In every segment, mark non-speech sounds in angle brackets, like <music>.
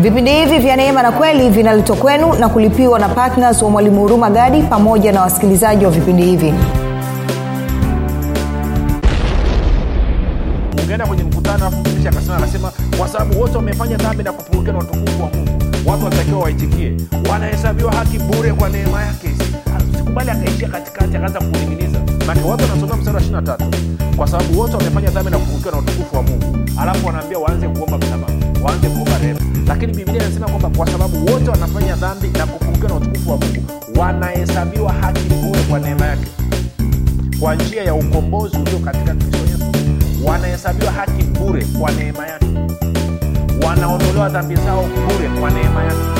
vipindi hivi vya neema na kweli vinaletwa kwenu na kulipiwa na ptns wa mwalimu huruma gadi pamoja na wasikilizaji wa vipindi hivi. Ungeenda kwenye mkutano mtumishi akasema anasema kwa sababu wote wamefanya dhambi na kupungukiwa na utukufu wa mungu. Watu watakiwa waitikie. Wanahesabiwa haki bure kwa neema yake. Sikubali akaishia katikati akaanza kuning'iniza make watu wanasomea mstari wa ishiri tatu kwa sababu wote wamefanya dhambi na kupungukiwa na utukufu wa mungu. Alafu wanaambia waanze kuomba msamaha waanze kuomba rehema. Lakini biblia inasema kwamba kwa sababu wote wanafanya dhambi na kupungukiwa na utukufu wa mungu wanahesabiwa haki bure kwa neema yake. Kwa njia ya ukombozi ulio katika kristo yesu wanahesabiwa haki bure kwa neema yake. Wanaondolewa dhambi zao bure kwa neema yake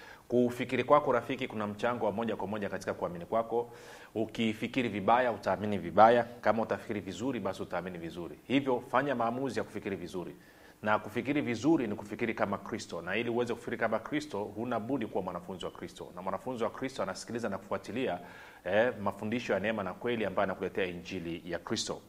kufikiri kwako rafiki kuna mchango wa moja kwa moja katika kuamini kwako. Ukifikiri vibaya utaamini vibaya. Kama utafikiri vizuri basi utaamini vizuri. Hivyo fanya maamuzi ya kufikiri vizuri. Na kufikiri vizuri ni kufikiri kama kristo. Na ili uweze kufikiri kama kristo huna budi kuwa mwanafunzi wa kristo. Na mwanafunzi wa kristo anasikiliza na kufuatilia eh, mafundisho ya neema na kweli ambayo anakuletea injili ya kristo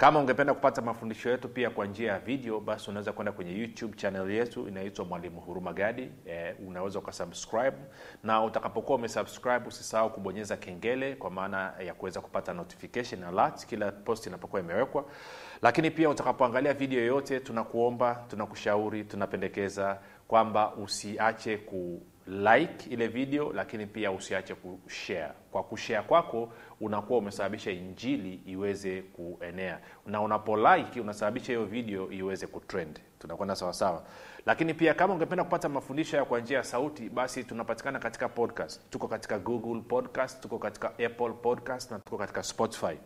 kama ungependa kupata mafundisho yetu pia kwa njia ya video basi unaweza kwenda kwenye youtube channel yetu inaitwa mwalimu huruma gadi. E, unaweza ukasubscribe. Na utakapokuwa umesubscribe usisahau kubonyeza kengele kwa maana ya kuweza kupata notification alert kila post inapokuwa imewekwa. Lakini pia utakapoangalia video yoyote tunakuomba tunakushauri tunapendekeza kwamba usiache ku like ile video lakini pia usiache kushare. Kwa kushare kwako unakuwa umesababisha injili iweze kuenea. Na unapo like unasababisha hiyo video iweze kutrend. Tunakwenda sawasawa lakini pia kama ungependa kupata mafundisho ya kwa njia ya sauti basi tunapatikana katika podcast. Tuko katika google podcast tuko katika apple podcast na tuko katika spotify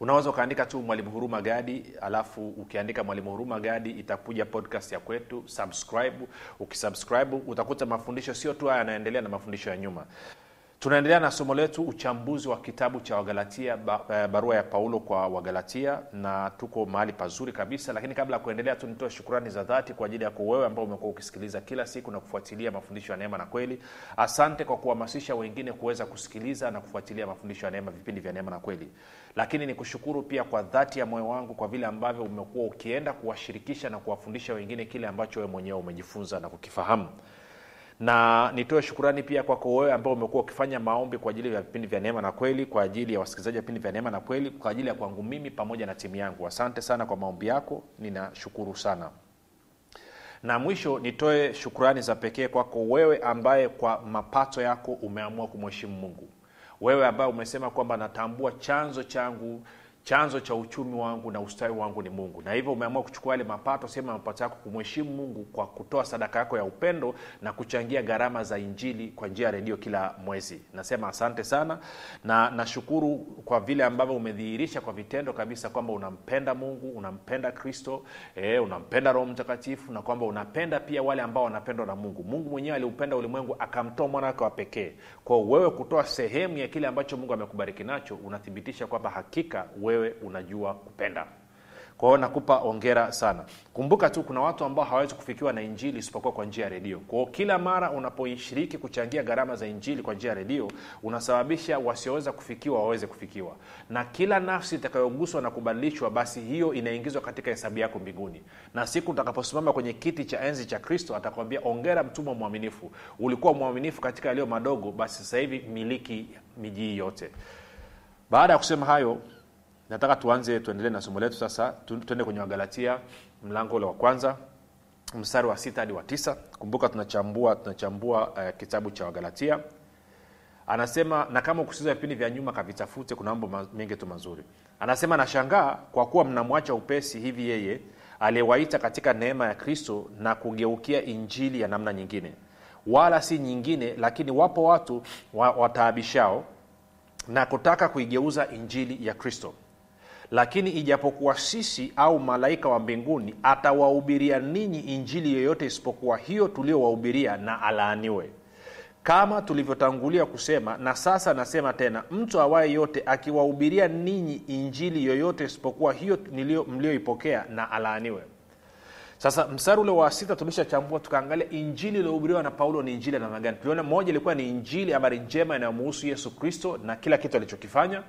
unaweza ukaandika tu mwalimu huruma gadi alafu ukiandika mwalimu huruma gadi itakuja podcast ya kwetu subscribe. Ukisubscribe utakuta mafundisho sio tu haya yanaendelea na mafundisho ya nyuma tunaendelea na somo letu uchambuzi wa kitabu cha wagalatia barua ya paulo kwa wagalatia na tuko mahali pazuri kabisa lakini kabla ya kuendelea tu nitoe shukurani za dhati kwa ajili yako wewe ambao umekuwa ukisikiliza kila siku na kufuatilia mafundisho ya neema na kweli. Asante kwa kuhamasisha wengine kuweza kusikiliza na kufuatilia mafundisho ya neema vipindi vya neema na kweli. Lakini ni kushukuru pia kwa dhati ya moyo wangu kwa vile ambavyo umekuwa ukienda kuwashirikisha na kuwafundisha wengine kile ambacho wewe mwenyewe umejifunza na kukifahamu na nitoe shukurani pia kwako wewe ambao umekuwa ukifanya maombi kwa ajili ya vipindi vya neema na kweli kwa ajili ya wasikilizaji wa vipindi vya neema na kweli kwa ajili ya kwangu mimi pamoja na timu yangu. Asante sana kwa maombi yako ninashukuru sana. Na mwisho nitoe shukurani za pekee kwako wewe ambaye kwa mapato yako umeamua kumheshimu mungu. Wewe ambaye umesema kwamba natambua chanzo changu chanzo cha uchumi wangu na ustawi wangu ni mungu. Na hivyo umeamua kuchukua yale mapato sehemu ya mapato yako kumheshimu mungu kwa kutoa sadaka yako ya upendo na kuchangia gharama za injili kwa njia ya redio kila mwezi. Nasema asante sana na nashukuru kwa vile ambavyo umedhihirisha kwa vitendo kabisa kwamba unampenda mungu unampenda kristo e, unampenda roho mtakatifu na kwamba unapenda pia wale ambao wanapendwa na mungu. Mungu mwenyewe aliupenda ulimwengu akamtoa mwana wake wa pekee. Kwao wewe kutoa sehemu ya kile ambacho mungu amekubariki nacho unathibitisha kwamba hakika wewe unajua kupenda. Kwa hiyo nakupa ongera sana. Kumbuka tu kuna watu ambao hawawezi kufikiwa na injili isipokuwa kwa njia ya redio. Kwao kila mara unapoishiriki kuchangia gharama za injili kwa njia ya redio unasababisha wasioweza kufikiwa waweze kufikiwa. Na kila nafsi itakayoguswa na kubadilishwa basi hiyo inaingizwa katika hesabu yako mbinguni. Na siku utakaposimama kwenye kiti cha enzi cha kristo atakwambia ongera mtumwa mwaminifu. Ulikuwa mwaminifu katika yaliyo madogo basi sasa hivi miliki miji yote. Baada ya kusema hayo nataka tuanze tuendelee na somo letu sasa. Tuende kwenye wagalatia mlango ule wa kwanza mstari wa sita hadi wa tisa. Kumbuka tunachambua tunachambua uh, kitabu cha wagalatia. Anasema na kama ukusiza vipindi vya nyuma kavitafute kuna mambo mengi tu mazuri. Anasema nashangaa kwa kuwa mnamwacha upesi hivi yeye aliyewaita katika neema ya kristo na kugeukia injili ya namna nyingine. Wala si nyingine lakini wapo watu wa, wataabishao na kutaka kuigeuza injili ya kristo lakini ijapokuwa sisi au malaika wa mbinguni atawahubiria ninyi injili yoyote isipokuwa hiyo tuliowahubiria na alaaniwe. Kama tulivyotangulia kusema na sasa nasema tena mtu awaye yote akiwahubiria ninyi injili yoyote isipokuwa hiyo mlioipokea na alaaniwe. Sasa mstari ule wa sita tulishachambua tukaangalia injili iliyohubiriwa na paulo ni injili ya namna gani. Tuliona moja ilikuwa ni injili habari njema inayomuhusu yesu kristo na kila kitu alichokifanya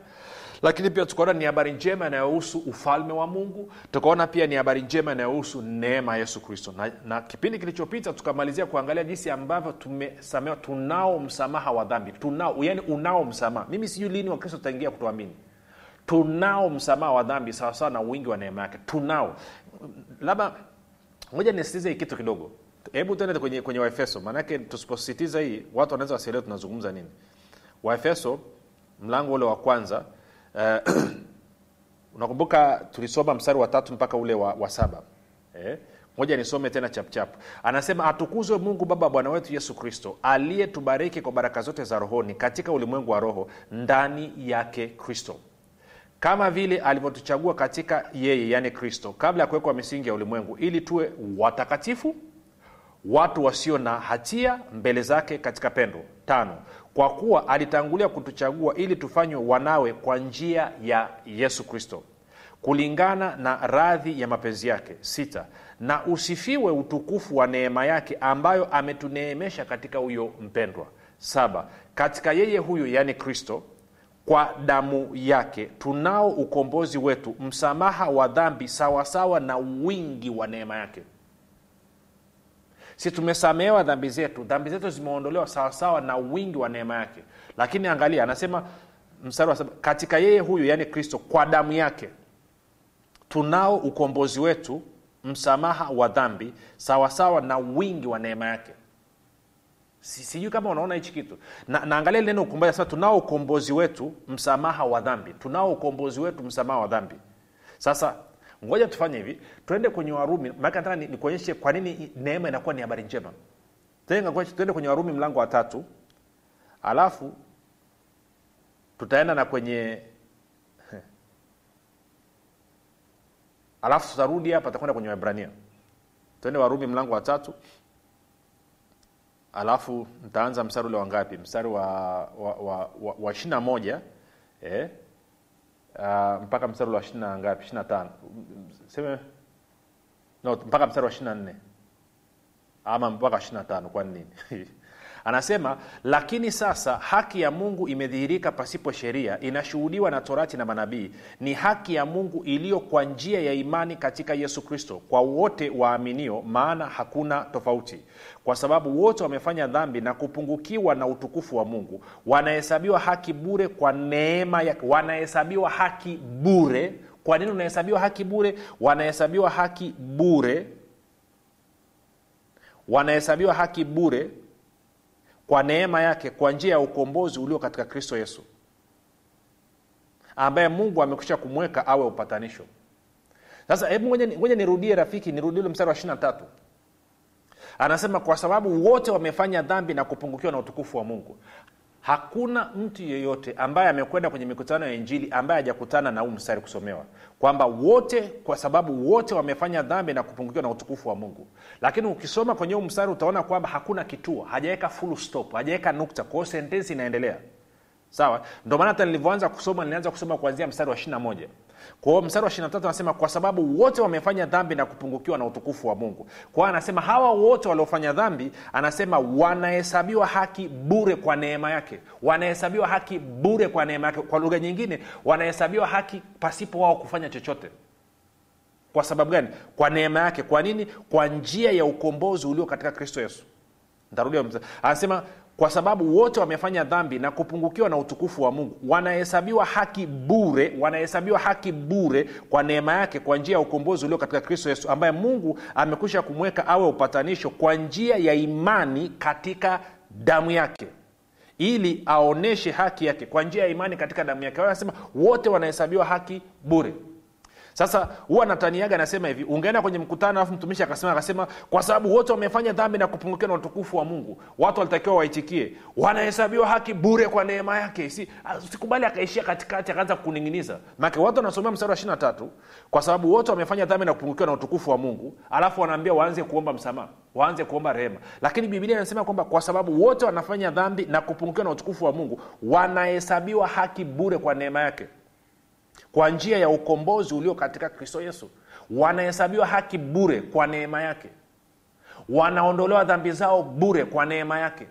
lakini pia tukaona ni habari njema inayohusu ufalme wa mungu. Tukaona pia ni habari njema inayohusu neema ya yesu kristo. Na, na kipindi kilichopita tukamalizia kuangalia jinsi ambavyo tumesamewa tunao msamaha wa dhambi. Tunao yani unao msamaha. Mimi sijui lini wakristo tutaingia kutuamini. Tunao msamaha wa dhambi sawasawa na wingi wa neema yake. Tunao. Labda moja nisitize hii kitu kidogo. Hebu tuende kwenye, kwenye waefeso. Maanake tusiposisitiza hii watu wanaweza wasielewe tunazungumza nini. Waefeso mlango ule wa kwanza eh, <clears throat> unakumbuka tulisoma mstari wa tatu mpaka ule wa, wa saba? Eh? moja nisome tena chapchap anasema atukuzwe mungu baba bwana wetu yesu kristo aliyetubariki kwa baraka zote za rohoni katika ulimwengu wa roho ndani yake kristo. Kama vile alivyotuchagua katika yeye yani kristo kabla ya kuwekwa misingi ya ulimwengu ili tuwe watakatifu watu wasio na hatia mbele zake katika pendo. Tano kwa kuwa alitangulia kutuchagua ili tufanywe wanawe kwa njia ya yesu kristo. Kulingana na radhi ya mapenzi yake sita na usifiwe utukufu wa neema yake ambayo ametuneemesha katika huyo mpendwa. Saba katika yeye huyo yaani kristo kwa damu yake tunao ukombozi wetu msamaha wa dhambi sawasawa na wingi wa neema yake si tumesamehewa dhambi zetu dhambi zetu zimeondolewa sawasawa na wingi wa neema yake. Lakini angalia anasema mstari wa katika yeye huyu yaani kristo kwa damu yake tunao ukombozi wetu msamaha wa dhambi sawasawa na wingi wa neema yake. Sijui kama unaona hichi kitu. Na, naangalia neno ukombozi sasa tunao ukombozi wetu msamaha wa dhambi. Tunao ukombozi wetu msamaha wa dhambi. Sasa ngoja tufanye hivi. Tuende kwenye warumi maake nataka ni- kwa nini neema inakuwa ni habari njema. Tuende kwenye- warumi mlango wa tatu. Alafu tutaenda na kwenye <laughs> alafu tutarudi hapa takwenda kwenye wahibrania tuende warumi mlango wa tatu. Alafu ntaanza mstari ule wangapi mstari wa, wa, wa, wa, moja eh? Uh, mpaka mstari wa ishiri na ngapi? Ishiri na tano. Seme no, mpaka mstari wa ishiri na nne. Ama mpaka ishiri na tano kwa nini <laughs> anasema lakini sasa haki ya mungu imedhihirika pasipo sheria inashuhudiwa na torati na manabii. Ni haki ya mungu iliyo kwa njia ya imani katika yesu kristo kwa wote waaminio maana hakuna tofauti. Kwa sababu wote wamefanya dhambi na kupungukiwa na utukufu wa mungu. Wanahesabiwa haki bure kwa neema ya wanahesabiwa haki bure. Kwa nini unahesabiwa haki bure? Wanahesabiwa haki bure. Wanahesabiwa haki bure kwa neema yake kwa njia ya ukombozi ulio katika kristo yesu ambaye mungu amekwisha kumweka awe upatanisho. Sasa hebu ngoja nirudie rafiki nirudie mstari wa ishiri na tatu. Anasema kwa sababu wote wamefanya dhambi na kupungukiwa na utukufu wa mungu hakuna mtu yeyote ambaye amekwenda kwenye mikutano ya injili ambaye hajakutana na huu mstari kusomewa. Kwamba wote kwa sababu wote wamefanya dhambi na kupungukiwa na utukufu wa mungu. Lakini ukisoma kwenye huu mstari utaona kwamba hakuna kituo hajaweka full stop hajaweka nukta. Kwa hiyo sentensi inaendelea. Sawa? Ndio maana hata nilivyoanza kusoma nilianza kusoma kuanzia mstari wa ishirina moja kwa hiyo mstari wa ishirina tatu anasema kwa sababu wote wamefanya dhambi na kupungukiwa na utukufu wa mungu. Kwa anasema hawa wote waliofanya dhambi anasema wanahesabiwa haki bure kwa neema yake. Wanahesabiwa haki bure kwa neema yake. Kwa lugha nyingine wanahesabiwa haki pasipo wao kufanya chochote. Kwa sababu gani? Kwa neema yake. Kwa nini? Kwa njia ya ukombozi ulio katika kristo yesu. Ntarudia anasema kwa sababu wote wamefanya dhambi na kupungukiwa na utukufu wa mungu. Wanahesabiwa haki bure wanahesabiwa haki bure kwa neema yake kwa njia ya ukombozi ulio katika kristo yesu ambaye mungu amekwisha kumweka awe upatanisho kwa njia ya imani katika damu yake ili aoneshe haki yake kwa njia ya imani katika damu yake. Anasema wote wanahesabiwa haki bure sasa huwa nataniaga nasema hivi ungeenda kwenye mkutano alafu mtumishi akasema akasema kwa sababu wote wamefanya dhambi na kupungukiwa na utukufu wa mungu. Watu walitakiwa waitikie. Wanahesabiwa haki bure kwa neema yake. Si, sikubali akaishia katikati akaanza kuning'iniza. Make watu wanasomea mstari wa ishiri tatu kwa sababu wote wamefanya dhambi na kupungukiwa na utukufu wa mungu. Alafu wanaambia waanze kuomba msamaha waanze kuomba rehema. Lakini bibilia inasema kwamba kwa sababu wote wanafanya dhambi na kupungukiwa na utukufu wa mungu wanahesabiwa haki bure kwa neema yake kwa njia ya ukombozi ulio katika kristo yesu wanahesabiwa haki bure kwa neema yake. Wanaondolewa dhambi zao bure kwa neema yake.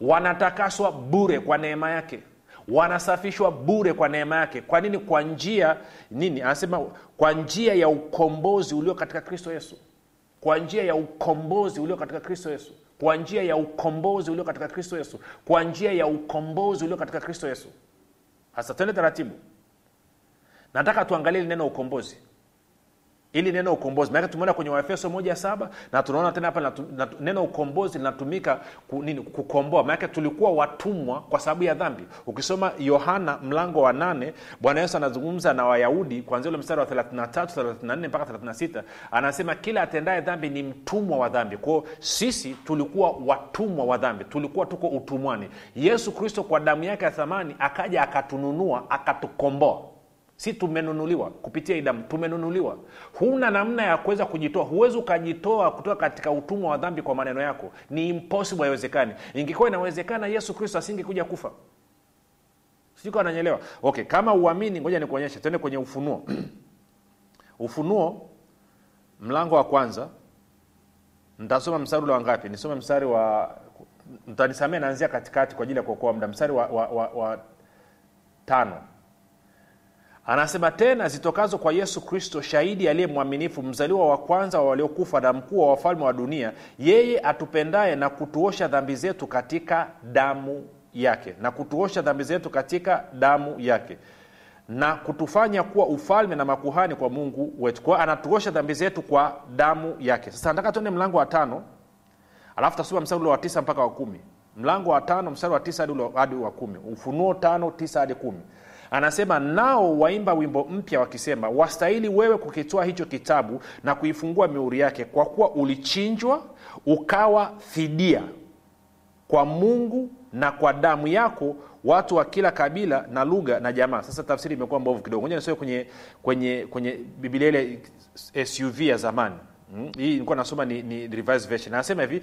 Wanatakaswa bure kwa neema yake. Wanasafishwa bure kwa neema yake. Kwa nini? Kwa njia nini? Anasema kwa njia ya ukombozi ulio katika kristo yesu. Kwa njia ya ukombozi ulio katika kristo yesu. Kwa njia ya ukombozi ulio katika kristo yesu. Kwa njia ya ukombozi ulio katika kristo yesu. Hasa tende taratibu nataka tuangalie neno ukombozi. Ili neno ukombozi. Maanake tumeona kwenye waefeso moja saba na tunaona tena hapa neno ukombozi linatumika ku, nini kukomboa. Maanake tulikuwa watumwa kwa sababu ya dhambi. Ukisoma yohana mlango wa nane bwana yesu anazungumza na wayahudi kwanzia ule mstari wa 33 34 mpaka 36 anasema kila atendaye dhambi ni mtumwa wa dhambi. Kwao sisi tulikuwa watumwa wa dhambi. Tulikuwa tuko utumwani. Yesu kristo kwa damu yake ya thamani akaja akatununua akatukomboa si tumenunuliwa kupitia hii tumenunuliwa. Huna namna ya kuweza kujitoa. Huwezi ukajitoa kutoka katika utumwa wa dhambi kwa maneno yako. Ni impossible haiwezekani. Ingekuwa inawezekana yesu kristo asingekuja kufa. Sijuka ananyelewa okay kama uamini ngoja nikuonyeshe. Tuende kwenye ufunuo. <clears throat> Ufunuo mlango wa kwanza. Ntasoma mstari ule wangapi nisome mstari wa mtanisamee naanzia katikati kwa ajili ya kuokoa muda. Mstari wa, wa, wa, wa tano anasema tena zitokazo kwa yesu kristo shahidi aliye mwaminifu mzaliwa wa kwanza wa waliokufa na mkuu wa wafalme wa dunia yeye atupendaye na kutuosha dhambi zetu katika damu yake na kutuosha dhambi zetu katika damu yake na kutufanya kuwa ufalme na makuhani kwa mungu wetu. Kwao anatuosha dhambi zetu kwa damu yake. Sasa nataka tuende mlango wa tano alafu tasoma mstari ule wa tisa mpaka wa kumi. Mlango wa tano mstari wa tisa hadi wa kumi. Ufunuo tano tisa hadi kumi anasema nao waimba wimbo mpya wakisema wastahili wewe kukitoa hicho kitabu na kuifungua miuri yake kwa kuwa ulichinjwa ukawa fidia kwa mungu na kwa damu yako watu wa kila kabila na lugha na jamaa sasa tafsiri imekuwa mbovu kidogo. Moja nisome kwenye kwenye kwenye Biblia ile suv ya zamani Hmm? hii nilikuwa nasoma ni, ni revised version anasema hivi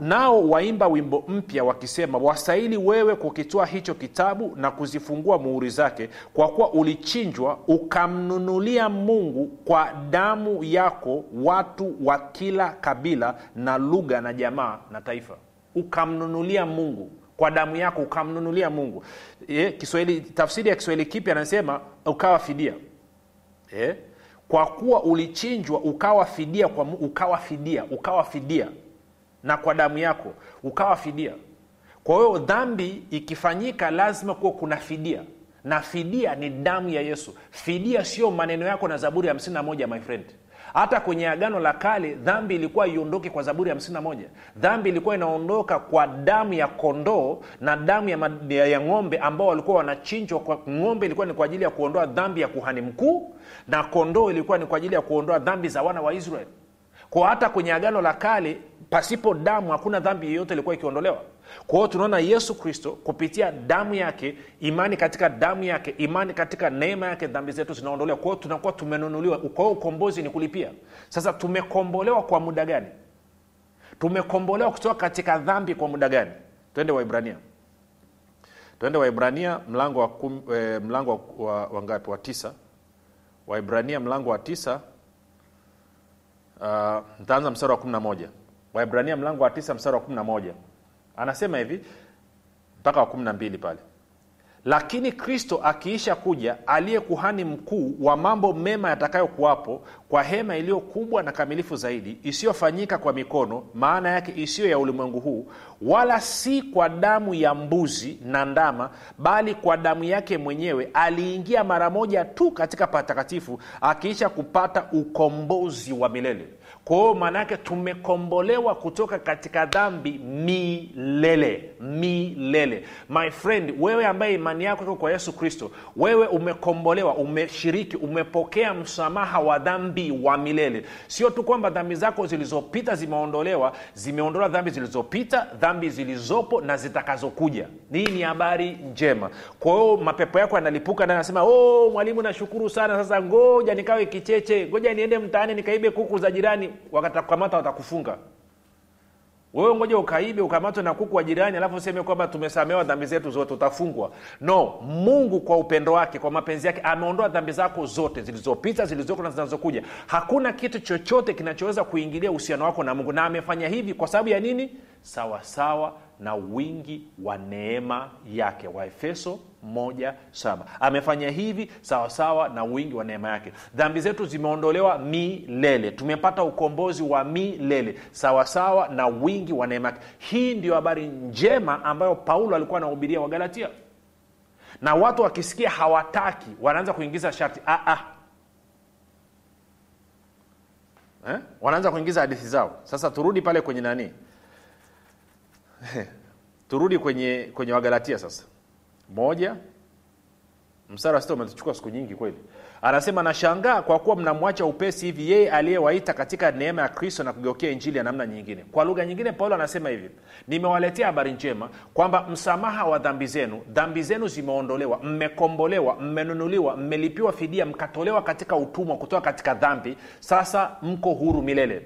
nao waimba wimbo mpya wakisema wastahili wewe kukitoa hicho kitabu na kuzifungua muhuri zake kwa kuwa ulichinjwa ukamnunulia mungu kwa damu yako watu wa kila kabila na lugha na jamaa na taifa ukamnunulia mungu kwa damu yako ukamnunulia mungu e, kiswahili tafsiri ya kiswahili kipya anasema ukawa fidia e? Kwa kuwa ulichinjwa ukawa fidia kwa ukawa fidia ukawa fidia na kwa damu yako ukawa fidia. Kwa hiyo dhambi ikifanyika lazima kuwa kuna fidia. Na fidia ni damu ya yesu. Fidia sio maneno yako na zaburi ya 51 my friend hata kwenye agano la kale dhambi ilikuwa iondoke kwa zaburi ya 51 dhambi ilikuwa inaondoka kwa damu ya kondoo na damu ya, ya, ya ng'ombe ambao walikuwa wanachinjwa kwa ng'ombe ilikuwa ni kwa ajili ya kuondoa dhambi ya kuhani mkuu na kondoo ilikuwa ni kwa ajili ya kuondoa dhambi za wana wa israeli. Kwa hata kwenye agano la kale pasipo damu hakuna dhambi yeyote ilikuwa ikiondolewa kwa hiyo tunaona yesu kristo kupitia damu yake imani katika damu yake imani katika neema yake dhambi zetu zinaondolewa. Kwa hiyo tunakuwa tumenunuliwa. Kwa hiyo ukombozi ni kulipia. Sasa tumekombolewa kwa muda gani? Tumekombolewa kutoka katika dhambi kwa muda gani? Twende waibrania twende waibrania mlango wa kum, e, mlango wa, wa, ngapi? Wa tisa. Waibrania mlango wa tisa. Uh, ntaanza mstari wa kumi na moja. Waibrania mlango wa tisa mstari wa kumi na moja anasema hivi mpaka wa kumi na mbili pale. Lakini kristo akiisha kuja aliye kuhani mkuu wa mambo mema yatakayokuwapo kwa hema iliyo kubwa na kamilifu zaidi isiyofanyika kwa mikono maana yake isiyo ya ulimwengu huu wala si kwa damu ya mbuzi na ndama bali kwa damu yake mwenyewe aliingia mara moja tu katika patakatifu akiisha kupata ukombozi wa milele kwa hiyo maanaake tumekombolewa kutoka katika dhambi milele milele. My friend wewe ambaye imani yako iko kwa yesu kristo wewe umekombolewa umeshiriki umepokea msamaha wa dhambi wa milele. Sio tu kwamba dhambi zako zilizopita zimeondolewa zimeondolewa dhambi zilizopita dhambi zilizopo na zitakazokuja. Hii ni habari njema. Kwa hiyo mapepo yako yanalipuka na anasema oh, mwalimu nashukuru sana. Sasa ngoja nikawe kicheche ngoja niende mtaani nikaibe kuku za jirani wakatakukamata watakufunga. Wewe ngoja ukaibe ukamatwe na kuku wa jirani alafu useme kwamba tumesamewa dhambi zetu zote utafungwa. No mungu kwa upendo wake kwa mapenzi yake ameondoa dhambi zako zote zilizopita zilizoko na zinazokuja. Hakuna kitu chochote kinachoweza kuingilia uhusiano wako na mungu na amefanya hivi kwa sababu ya nini? Sawasawa sawa na wingi wa neema yake. Waefeso moja saba. Amefanya hivi sawasawa na wingi wa neema yake. Dhambi zetu zimeondolewa milele. Tumepata ukombozi wa milele sawasawa na wingi wa neema yake. Hii ndio habari njema ambayo paulo alikuwa anahubiria wagalatia. Na watu wakisikia hawataki wanaanza kuingiza sharti ah, ah. Eh? wanaanza kuingiza hadithi zao. Sasa turudi pale kwenye nani? <laughs> Turudi kwenye kwenye wagalatia sasa moja. Mstari wa sita umetuchukua siku nyingi kweli. Anasema nashangaa kwa kuwa mnamwacha upesi hivi yeye aliyewaita katika neema ya kristo na kugeukia injili ya namna nyingine. Kwa lugha nyingine paulo anasema hivi nimewaletea habari njema kwamba msamaha wa dhambi zenu dhambi zenu zimeondolewa mmekombolewa mmenunuliwa mmelipiwa fidia mkatolewa katika utumwa kutoka katika dhambi. Sasa mko huru milele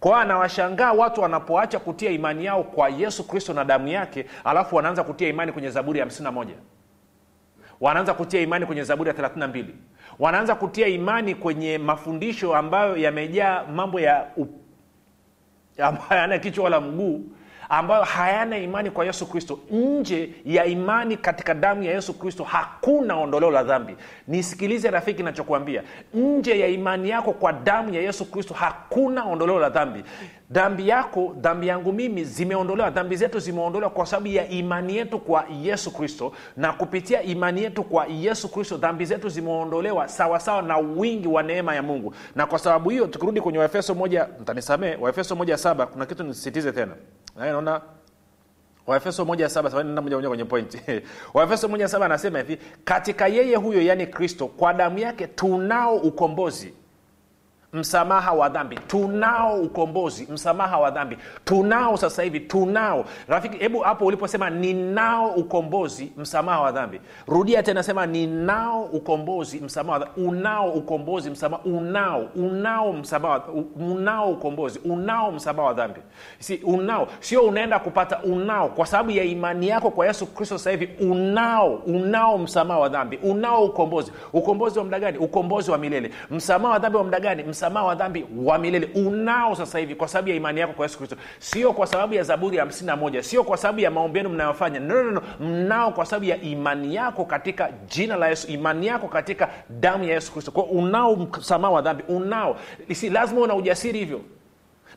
kwa hiyo anawashangaa watu wanapoacha kutia imani yao kwa yesu kristo na damu yake alafu wanaanza kutia imani kwenye zaburi ya 51 wanaanza kutia imani kwenye zaburi ya 32 wanaanza kutia imani kwenye mafundisho ambayo yamejaa mambo ya <laughs> ambayo yana kichwa wala mguu ambayo hayana imani kwa yesu kristo. Nje ya imani katika damu ya yesu kristo hakuna ondoleo la dhambi. Nisikilize rafiki nachokuambia nje ya imani yako kwa damu ya yesu kristo hakuna ondoleo la dhambi. Dhambi yako dhambi yangu mimi zimeondolewa. Dhambi zetu zimeondolewa kwa sababu ya imani yetu kwa yesu kristo. Na kupitia imani yetu kwa yesu kristo dhambi zetu zimeondolewa sawasawa na wingi wa neema ya mungu. Na kwa sababu hiyo tukirudi kwenye waefeso moja mtanisamee waefeso moja saba kuna kitu nisisitize tena naona waefeso moja kwenye point. <laughs> Waefeso moja saba anasema hivi katika yeye huyo yaani kristo kwa damu yake tunao ukombozi msamaha wa dhambi. Tunao ukombozi. Msamaha wa dhambi. Tunao sasa hivi. Tunao. Rafiki hebu hapo uliposema ninao ukombozi msamaha wa dhambi. Rudia tena sema ninao ukombozi msamaha wa dhambi. unao ukombozi msamaha unao unao msamaha unao ukombozi. Unao msamaha wa dhambi. Si unao. Sio unaenda kupata unao. Kwa sababu ya imani yako kwa yesu kristo sasa hivi unao unao msamaha wa dhambi. Unao ukombozi. Ukombozi wa mda gani? Ukombozi wa milele. Msamaha wa dhambi wa mda gani msamaha wa dhambi wa milele. Unao sasa hivi kwa sababu ya imani yako kwa yesu kristo. Sio kwa sababu ya zaburi ya hamsini na moja. Sio kwa sababu ya maombi yenu mnayofanya. No, no, no. mnao kwa sababu ya imani yako katika jina la yesu. Imani yako katika damu ya yesu kristo. Kwao unao msamaha wa dhambi. Unao. Si lazima una ujasiri hivyo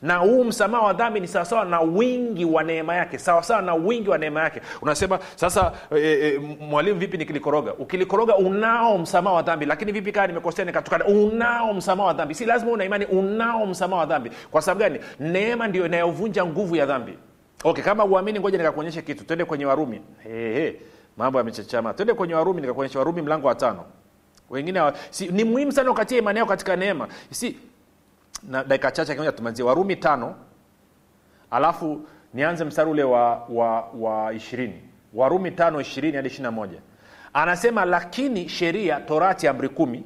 na huu msamaha wa dhambi ni sawasawa na wingi wa neema yake sawasawa na wingi wa neema yake. Unasema sasa e, e, mwalimu vipi nikilikoroga? Ukilikoroga unao msamaha wa dhambi lakini vipi kaa nimekosea nikatukana? Unao msamaha wa dhambi. Si lazima una imani unao msamaha wa dhambi. Kwa sababu gani? Neema ndio inayovunja nguvu ya dhambi. Okay kama uamini ngoja nikakuonyeshe kitu. Twende kwenye warumi. Mambo yamechechama. Twende kwenye warumi nikakuonyesha warumi mlango wa tano. Wengine si, ni muhimu sana ukatia imani yao katika neema. Si na dakika chache kimoja tumalizie. Warumi tano alafu nianze mstari ule wa wa wa ishirini. Warumi tano ishirini hadi ishiri na moja. Anasema lakini sheria torati amri kumi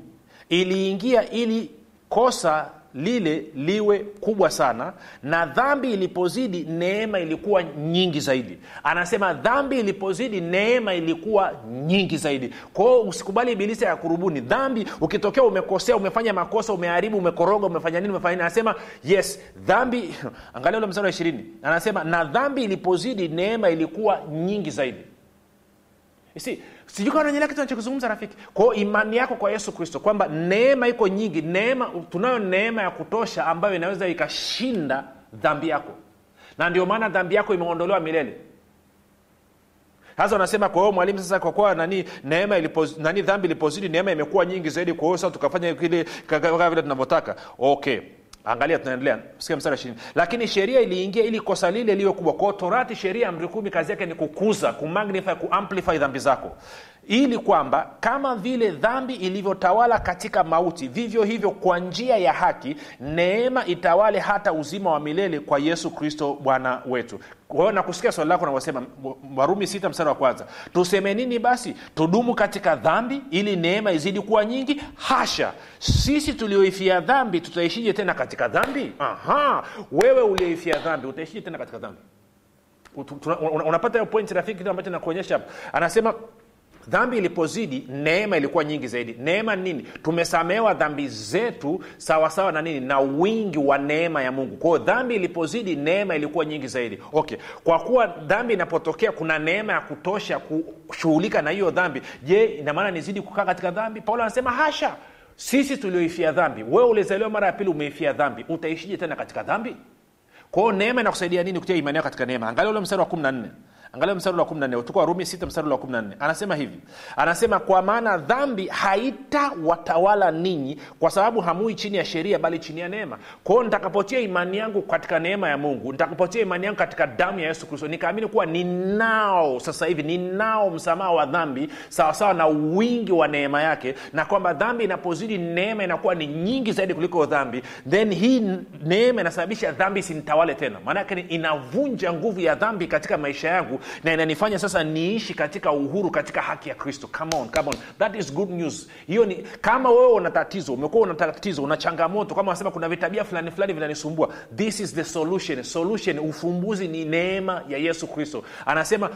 iliingia ili kosa lile liwe kubwa sana na dhambi ilipozidi neema ilikuwa nyingi zaidi. Anasema dhambi ilipozidi neema ilikuwa nyingi zaidi. Kwao usikubali ibilisi ya kurubuni dhambi. Ukitokea umekosea umefanya makosa umeharibu umekoroga umefanya nini umefanya nini. Anasema yes dhambi <laughs> angalia ule mstari wa ishirini. Anasema na dhambi ilipozidi neema ilikuwa nyingi zaidi si sijui kama nanyelea kitu nachokizungumza rafiki. Kwao imani yako kwa yesu kristo kwamba neema iko nyingi neema tunayo neema ya kutosha ambayo inaweza ikashinda dhambi yako. Na ndio maana dhambi yako imeondolewa milele. Sasa unasema kwa hiyo mwalimu sasa kwa kuwa nani neema ilipoz, nani dhambi ilipozidi neema imekuwa nyingi zaidi kwa hiyo sasa tukafanya kile kama vile tunavyotaka. Okay angalia tunaendelea. Sikia mstari ishirini. Lakini sheria iliingia ili kosa lile liwe kubwa. Kwao torati sheria amri kumi kazi yake ni kukuza kumagnify kuamplify dhambi zako ili kwamba kama vile dhambi ilivyotawala katika mauti vivyo hivyo kwa njia ya haki neema itawale hata uzima wa milele kwa yesu kristo bwana wetu. Kwa nakusikia swali lako navyosema warumi sita mstari wa kwanza. Tuseme nini basi? Tudumu katika dhambi ili neema izidi kuwa nyingi? Hasha! Sisi tulioifia dhambi tutaishije tena katika dhambi? Aha. wewe ulioifia dhambi utaishije tena katika dhambi? Unapata hiyo point rafiki ambacho nakuonyesha hapa. Anasema dhambi ilipozidi neema ilikuwa nyingi zaidi. Neema ni nini? Tumesamehewa dhambi zetu sawasawa na nini? Na wingi wa neema ya mungu. Kwao dhambi ilipozidi neema ilikuwa nyingi zaidi. Okay. Kwa kuwa dhambi inapotokea kuna neema ya kutosha kushughulika na hiyo dhambi. Je inamaana nizidi kukaa katika dhambi? Paulo anasema hasha! Sisi tulioifia dhambi. Wewe ulizaliwa mara ya pili umeifia dhambi. Utaishije tena katika dhambi? Kwao neema inakusaidia nini kutia imani yao katika neema? Angalia ule mstari wa kumi na nne angalia mstari wa kumi na nne tuko warumi 6 mstari wa kumi na nne. Anasema hivi. Anasema kwa maana dhambi haitawatawala ninyi kwa sababu hamui chini ya sheria bali chini ya neema. Kwao nitakapotia imani yangu katika neema ya mungu nitakapotia imani yangu katika damu ya yesu kristo nikaamini kuwa ninao sasa hivi ninao msamaha wa dhambi sawasawa na wingi wa neema yake na kwamba dhambi inapozidi neema inakuwa ni nyingi zaidi kuliko dhambi then hii neema inasababisha dhambi isinitawale tena. Maanake inavunja nguvu ya dhambi katika maisha yangu na inanifanya sasa niishi katika uhuru katika haki ya kristo. Come on, come on. that is good news. Hiyo ni kama wewe una tatizo umekuwa una tatizo una changamoto kama unasema kuna vitabia fulani fulani vinanisumbua this is the solution. Solution ufumbuzi ni neema ya yesu kristo. Anasema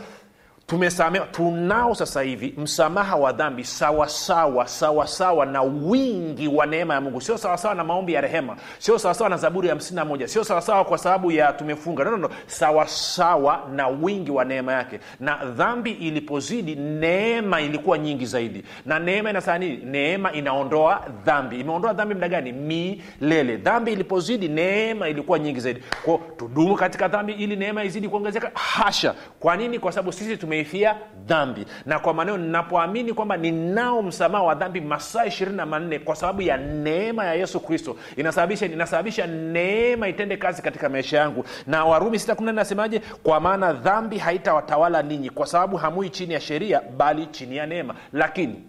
tumesamewa tunao sasa hivi msamaha wa dhambi sawasawa sawasawa na wingi wa neema ya mungu. Sio sawasawa na maombi ya rehema sio sawasawa na zaburi ya hamsini na moja sio sawasawa kwa sababu ya tumefunga. No, sawasawa na wingi wa neema yake. Na dhambi ilipozidi neema ilikuwa nyingi zaidi. Na neema inasema nini? Neema inaondoa dhambi. Imeondoa dhambi mda gani? Milele. Dhambi ilipozidi neema ilikuwa nyingi zaidi. Kwao tudumu katika dhambi ili neema izidi kuongezeka? Hasha. Kwa nini? Kwa sababu sisi tumeifia dhambi. Na kwa maneno ninapoamini kwamba ninao msamaha wa dhambi masaa ishirini na manne kwa sababu ya neema ya yesu kristo inasababisha inasababisha neema itende kazi katika maisha yangu. Na warumi sita kumi nasemaje? Kwa maana dhambi haitawatawala ninyi kwa sababu hamui chini ya sheria bali chini ya neema. Lakini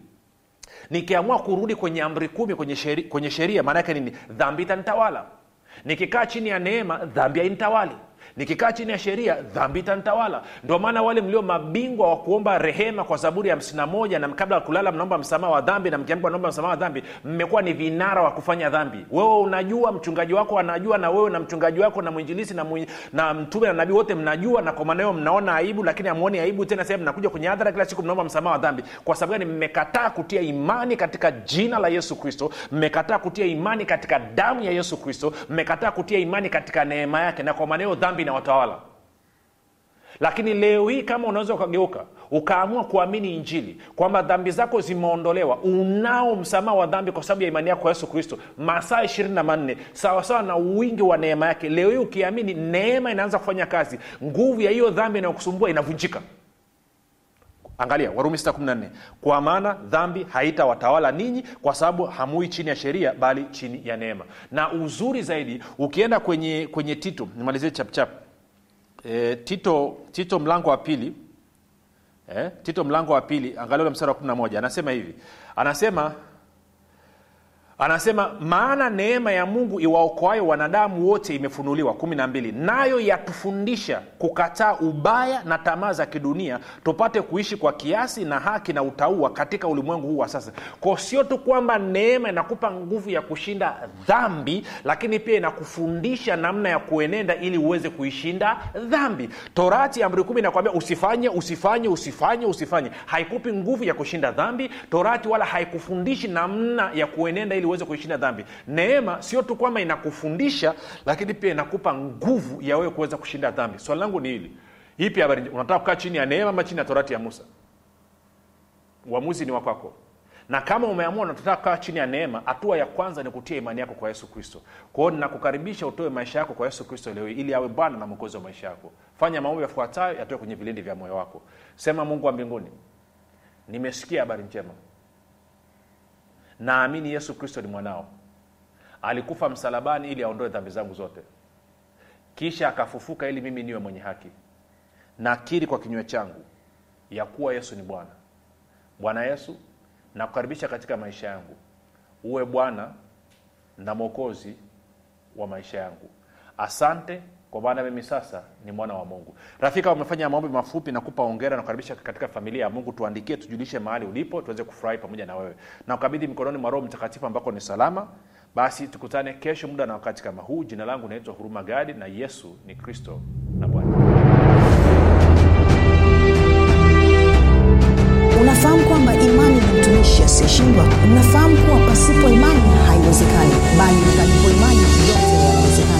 nikiamua kurudi kwenye amri kumi kwenye sheria, kwenye maana yake nini? Dhambi itanitawala. Nikikaa chini ya neema dhambi hainitawali nikikaa chini ya sheria dhambi itanitawala. Ndio maana wale mlio mabingwa wa kuomba rehema kwa zaburi ya hamsina moja na kabla ya kulala mnaomba msamaha wa dhambi na mkiamka naomba msamaha wa dhambi mmekuwa ni vinara wa kufanya dhambi. Wewe unajua mchungaji wako anajua na wewe na mchungaji wako na mwinjilisi na, mwi, na mtume na nabii wote mnajua na kwa maneo mnaona aibu lakini amuoni aibu tena sehemu mnakuja kwenye hadhara kila siku mnaomba msamaha wa dhambi. Kwa sababu gani? Mmekataa kutia imani katika jina la yesu kristo. Mmekataa kutia imani katika damu ya yesu kristo. Mmekataa kutia imani katika neema yake. Na kwa maneo dhambi inawatawala lakini leo hii kama unaweza ukageuka ukaamua kuamini injili kwamba dhambi zako zimeondolewa unao msamaha wa dhambi kwa sababu ya imani yako kwa yesu kristo masaa ishirini na manne sawasawa na wingi wa neema yake. Leo hii ukiamini neema inaanza kufanya kazi nguvu ya hiyo dhambi inayokusumbua inavunjika angalia warumi 614 kwa maana dhambi haitawatawala ninyi kwa sababu hamui chini ya sheria bali chini ya neema. Na uzuri zaidi ukienda kwenye kwenye tito nimalizie chapchap e, tito tito mlango wa pili. E, tito mlango wa pili angalia ule mstari wa 11 anasema hivi. Anasema anasema maana neema ya mungu iwaokoayo wanadamu wote imefunuliwa. Kumi na mbili. Nayo yatufundisha kukataa ubaya na tamaa za kidunia tupate kuishi kwa kiasi na haki na utaua katika ulimwengu huu wa sasa. Ko sio tu kwamba neema inakupa nguvu ya kushinda dhambi lakini pia inakufundisha namna ya kuenenda ili uweze kuishinda dhambi. Torati amri kumi inakwambia usifanye usifanye usifanye usifanye. Haikupi nguvu ya kushinda dhambi torati wala haikufundishi namna ya kuenenda ili uweze kuishinda dhambi. Neema sio tu kwamba inakufundisha lakini pia inakupa nguvu ya wewe kuweza kushinda dhambi. Swali langu ni hili. Ipi habari? Unataka kukaa chini ya neema ama chini ya torati ya musa? Uamuzi ni wakwako na kama umeamua unataka kukaa chini ya neema hatua ya kwanza ni kutia imani yako kwa yesu kristo. Kwa ninakukaribisha utoe maisha yako kwa yesu kristo leo ili awe bwana na mwokozi wa maisha yako. Fanya maombi yafuatayo yatoe kwenye vilindi vya moyo wako. Sema mungu wa mbinguni nimesikia habari njema naamini yesu kristo ni mwanao. Alikufa msalabani ili aondoe dhambi zangu zote. Kisha akafufuka ili mimi niwe mwenye haki. Nakiri kwa kinywa changu ya kuwa yesu ni bwana. Bwana yesu nakukaribisha katika maisha yangu. Uwe bwana na mwokozi wa maisha yangu. Asante kwa maana mimi sasa ni mwana wa mungu. Rafika umefanya maombi mafupi nakupa ongera na kukaribisha katika familia ya mungu tuandikie tujulishe mahali ulipo tuweze kufurahi pamoja na wewe. Na ukabidhi mikononi mwa roho mtakatifu ambako ni salama. Basi tukutane kesho muda na wakati kama huu. Jina langu naitwa huruma gadi na yesu ni kristo na bwana. Unafahamu kwamba imani ni mtumishi asiyeshindwa. Unafahamu kuwa pasipo imani haiwezekani bali palipo imani yote yanawezekana